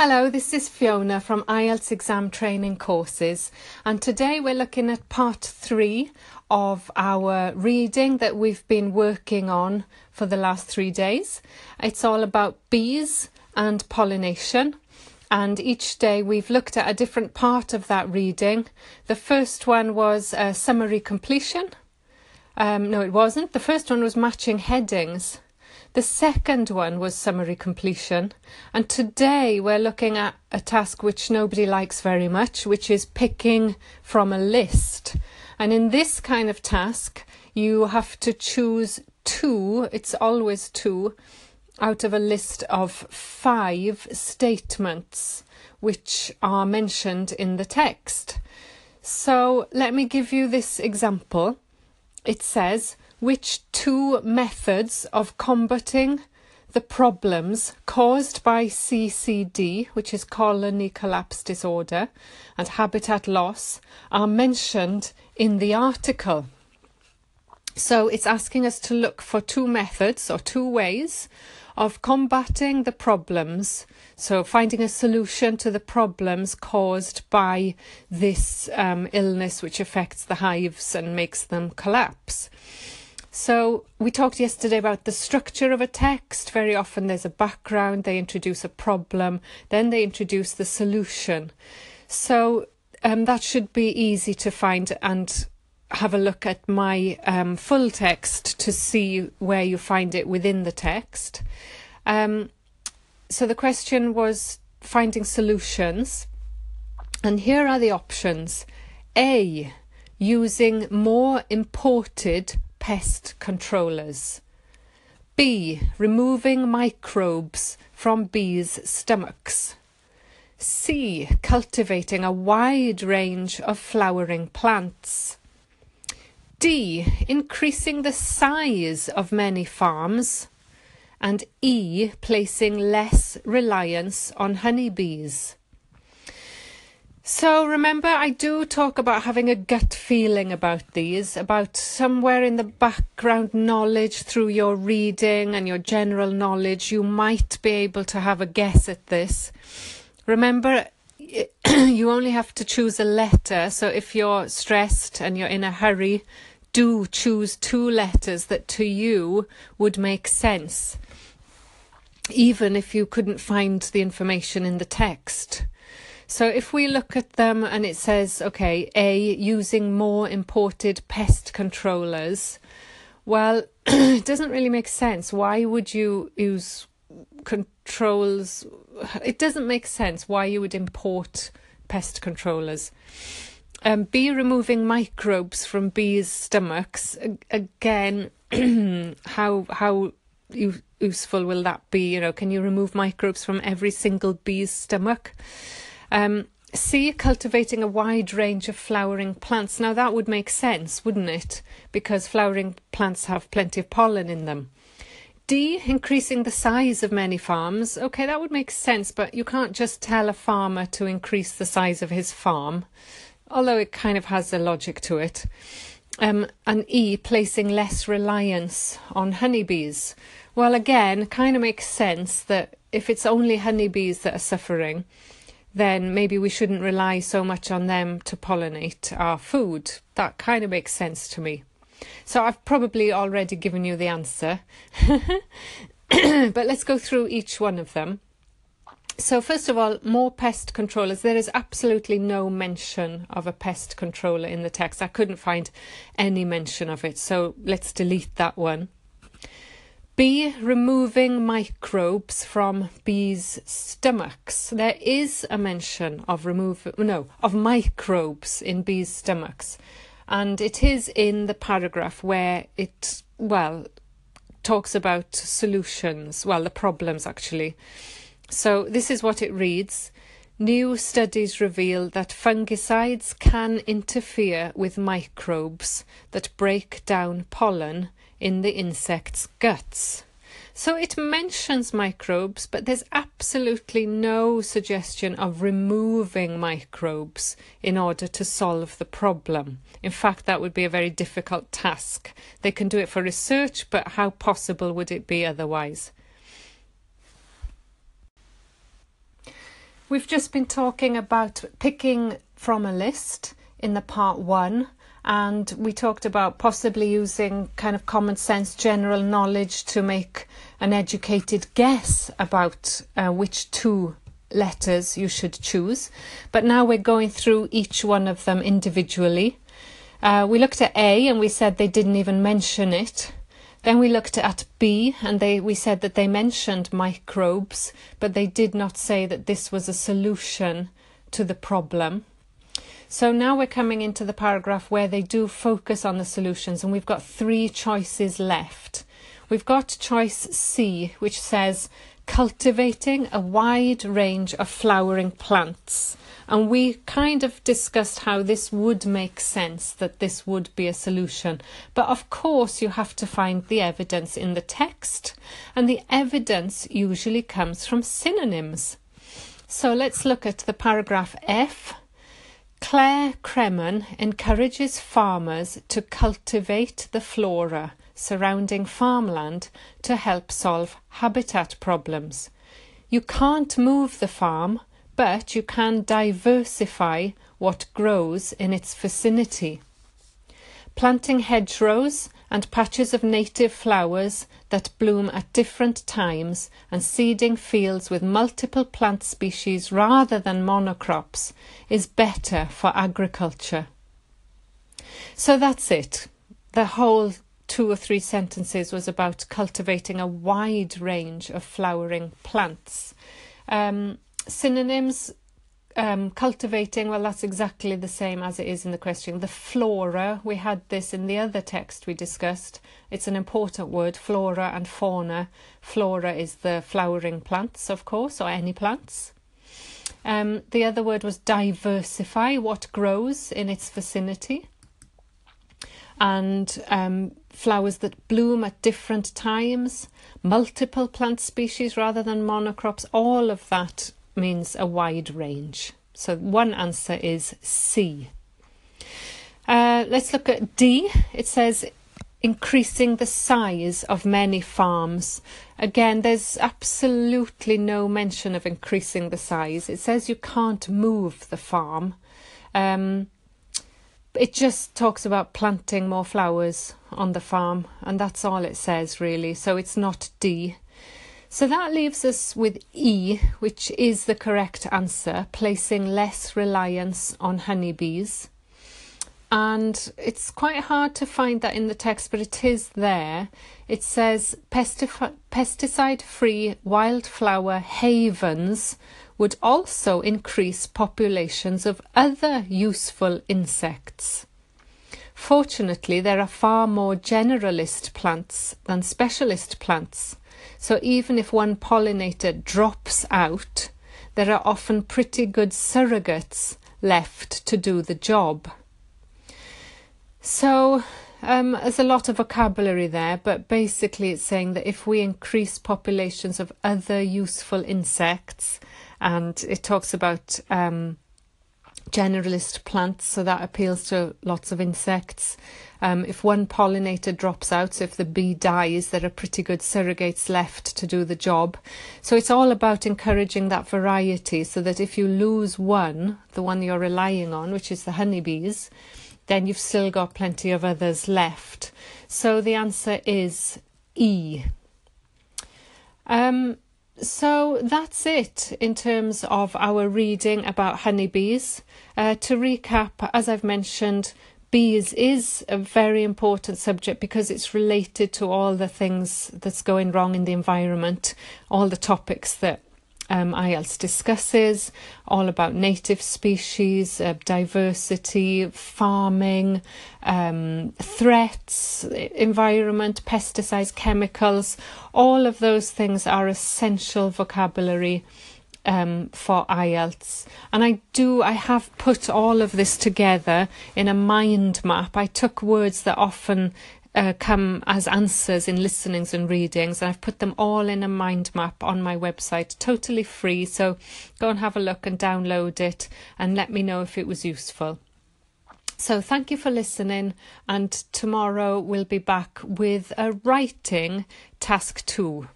Hello, this is Fiona from IELTS Exam Training Courses, and today we're looking at part three of our reading that we've been working on for the last three days. It's all about bees and pollination, and each day we've looked at a different part of that reading. The first one was uh, summary completion. Um, no, it wasn't. The first one was matching headings. The second one was summary completion. And today we're looking at a task which nobody likes very much, which is picking from a list. And in this kind of task, you have to choose two, it's always two, out of a list of five statements which are mentioned in the text. So let me give you this example. It says, which two methods of combating the problems caused by CCD, which is colony collapse disorder, and habitat loss, are mentioned in the article. So it's asking us to look for two methods or two ways of combating the problems. So finding a solution to the problems caused by this um, illness, which affects the hives and makes them collapse. So, we talked yesterday about the structure of a text. Very often there's a background, they introduce a problem, then they introduce the solution. So, um, that should be easy to find and have a look at my um, full text to see where you find it within the text. Um, so, the question was finding solutions. And here are the options A, using more imported pest controllers. B. Removing microbes from bees' stomachs. C. Cultivating a wide range of flowering plants. D. Increasing the size of many farms. And E. Placing less reliance on honeybees. So remember, I do talk about having a gut feeling about these, about somewhere in the background knowledge through your reading and your general knowledge, you might be able to have a guess at this. Remember, you only have to choose a letter. So if you're stressed and you're in a hurry, do choose two letters that to you would make sense, even if you couldn't find the information in the text. So if we look at them and it says, okay, A, using more imported pest controllers, well, it doesn't really make sense. Why would you use controls? It doesn't make sense why you would import pest controllers. Um, B, removing microbes from bees' stomachs. Again, how how useful will that be? You know, can you remove microbes from every single bee's stomach? Um, C, cultivating a wide range of flowering plants. Now that would make sense, wouldn't it? Because flowering plants have plenty of pollen in them. D, increasing the size of many farms. Okay, that would make sense, but you can't just tell a farmer to increase the size of his farm, although it kind of has a logic to it. Um, and E, placing less reliance on honeybees. Well, again, kind of makes sense that if it's only honeybees that are suffering, then maybe we shouldn't rely so much on them to pollinate our food. That kind of makes sense to me. So I've probably already given you the answer. but let's go through each one of them. So, first of all, more pest controllers. There is absolutely no mention of a pest controller in the text. I couldn't find any mention of it. So, let's delete that one. B. Removing microbes from bees' stomachs. There is a mention of remove no of microbes in bees' stomachs, and it is in the paragraph where it well talks about solutions. Well, the problems actually. So this is what it reads. New studies reveal that fungicides can interfere with microbes that break down pollen in the insect's guts. So it mentions microbes, but there's absolutely no suggestion of removing microbes in order to solve the problem. In fact, that would be a very difficult task. They can do it for research, but how possible would it be otherwise? We've just been talking about picking from a list in the part one, and we talked about possibly using kind of common sense, general knowledge to make an educated guess about uh, which two letters you should choose. But now we're going through each one of them individually. Uh, we looked at A and we said they didn't even mention it. Then we looked at B and they we said that they mentioned microbes, but they did not say that this was a solution to the problem. So now we're coming into the paragraph where they do focus on the solutions, and we've got three choices left. We've got choice C, which says cultivating a wide range of flowering plants. And we kind of discussed how this would make sense, that this would be a solution. But of course, you have to find the evidence in the text, and the evidence usually comes from synonyms. So let's look at the paragraph F. Claire Kremen encourages farmers to cultivate the flora surrounding farmland to help solve habitat problems. You can't move the farm, but you can diversify what grows in its vicinity. Planting hedgerows and patches of native flowers that bloom at different times and seeding fields with multiple plant species rather than monocrops is better for agriculture. So that's it. The whole two or three sentences was about cultivating a wide range of flowering plants. Um, synonyms um, cultivating, well, that's exactly the same as it is in the question. The flora, we had this in the other text we discussed. It's an important word, flora and fauna. Flora is the flowering plants, of course, or any plants. Um, the other word was diversify, what grows in its vicinity and um, flowers that bloom at different times, multiple plant species rather than monocrops, all of that means a wide range. So one answer is C. Uh, let's look at D. It says increasing the size of many farms. Again, there's absolutely no mention of increasing the size. It says you can't move the farm. Um, it just talks about planting more flowers on the farm, and that's all it says really. So it's not D. So that leaves us with E, which is the correct answer, placing less reliance on honeybees. And it's quite hard to find that in the text, but it is there. It says pesticide free wildflower havens would also increase populations of other useful insects. Fortunately, there are far more generalist plants than specialist plants, so even if one pollinator drops out, there are often pretty good surrogates left to do the job. So, um, there's a lot of vocabulary there, but basically it's saying that if we increase populations of other useful insects, and it talks about um, generalist plants, so that appeals to lots of insects. Um, if one pollinator drops out, so if the bee dies, there are pretty good surrogates left to do the job. So it's all about encouraging that variety so that if you lose one, the one you're relying on, which is the honeybees, then you've still got plenty of others left. So the answer is E. Um, so that's it in terms of our reading about honeybees. Uh, to recap, as I've mentioned, bees is a very important subject because it's related to all the things that's going wrong in the environment, all the topics that um, IELTS discusses, all about native species, uh, diversity, farming, um, threats, environment, pesticides, chemicals. All of those things are essential vocabulary um, for IELTS. And I do, I have put all of this together in a mind map. I took words that often uh, come as answers in listenings and readings, and I've put them all in a mind map on my website, totally free. So go and have a look and download it and let me know if it was useful. So thank you for listening, and tomorrow we'll be back with a writing task two.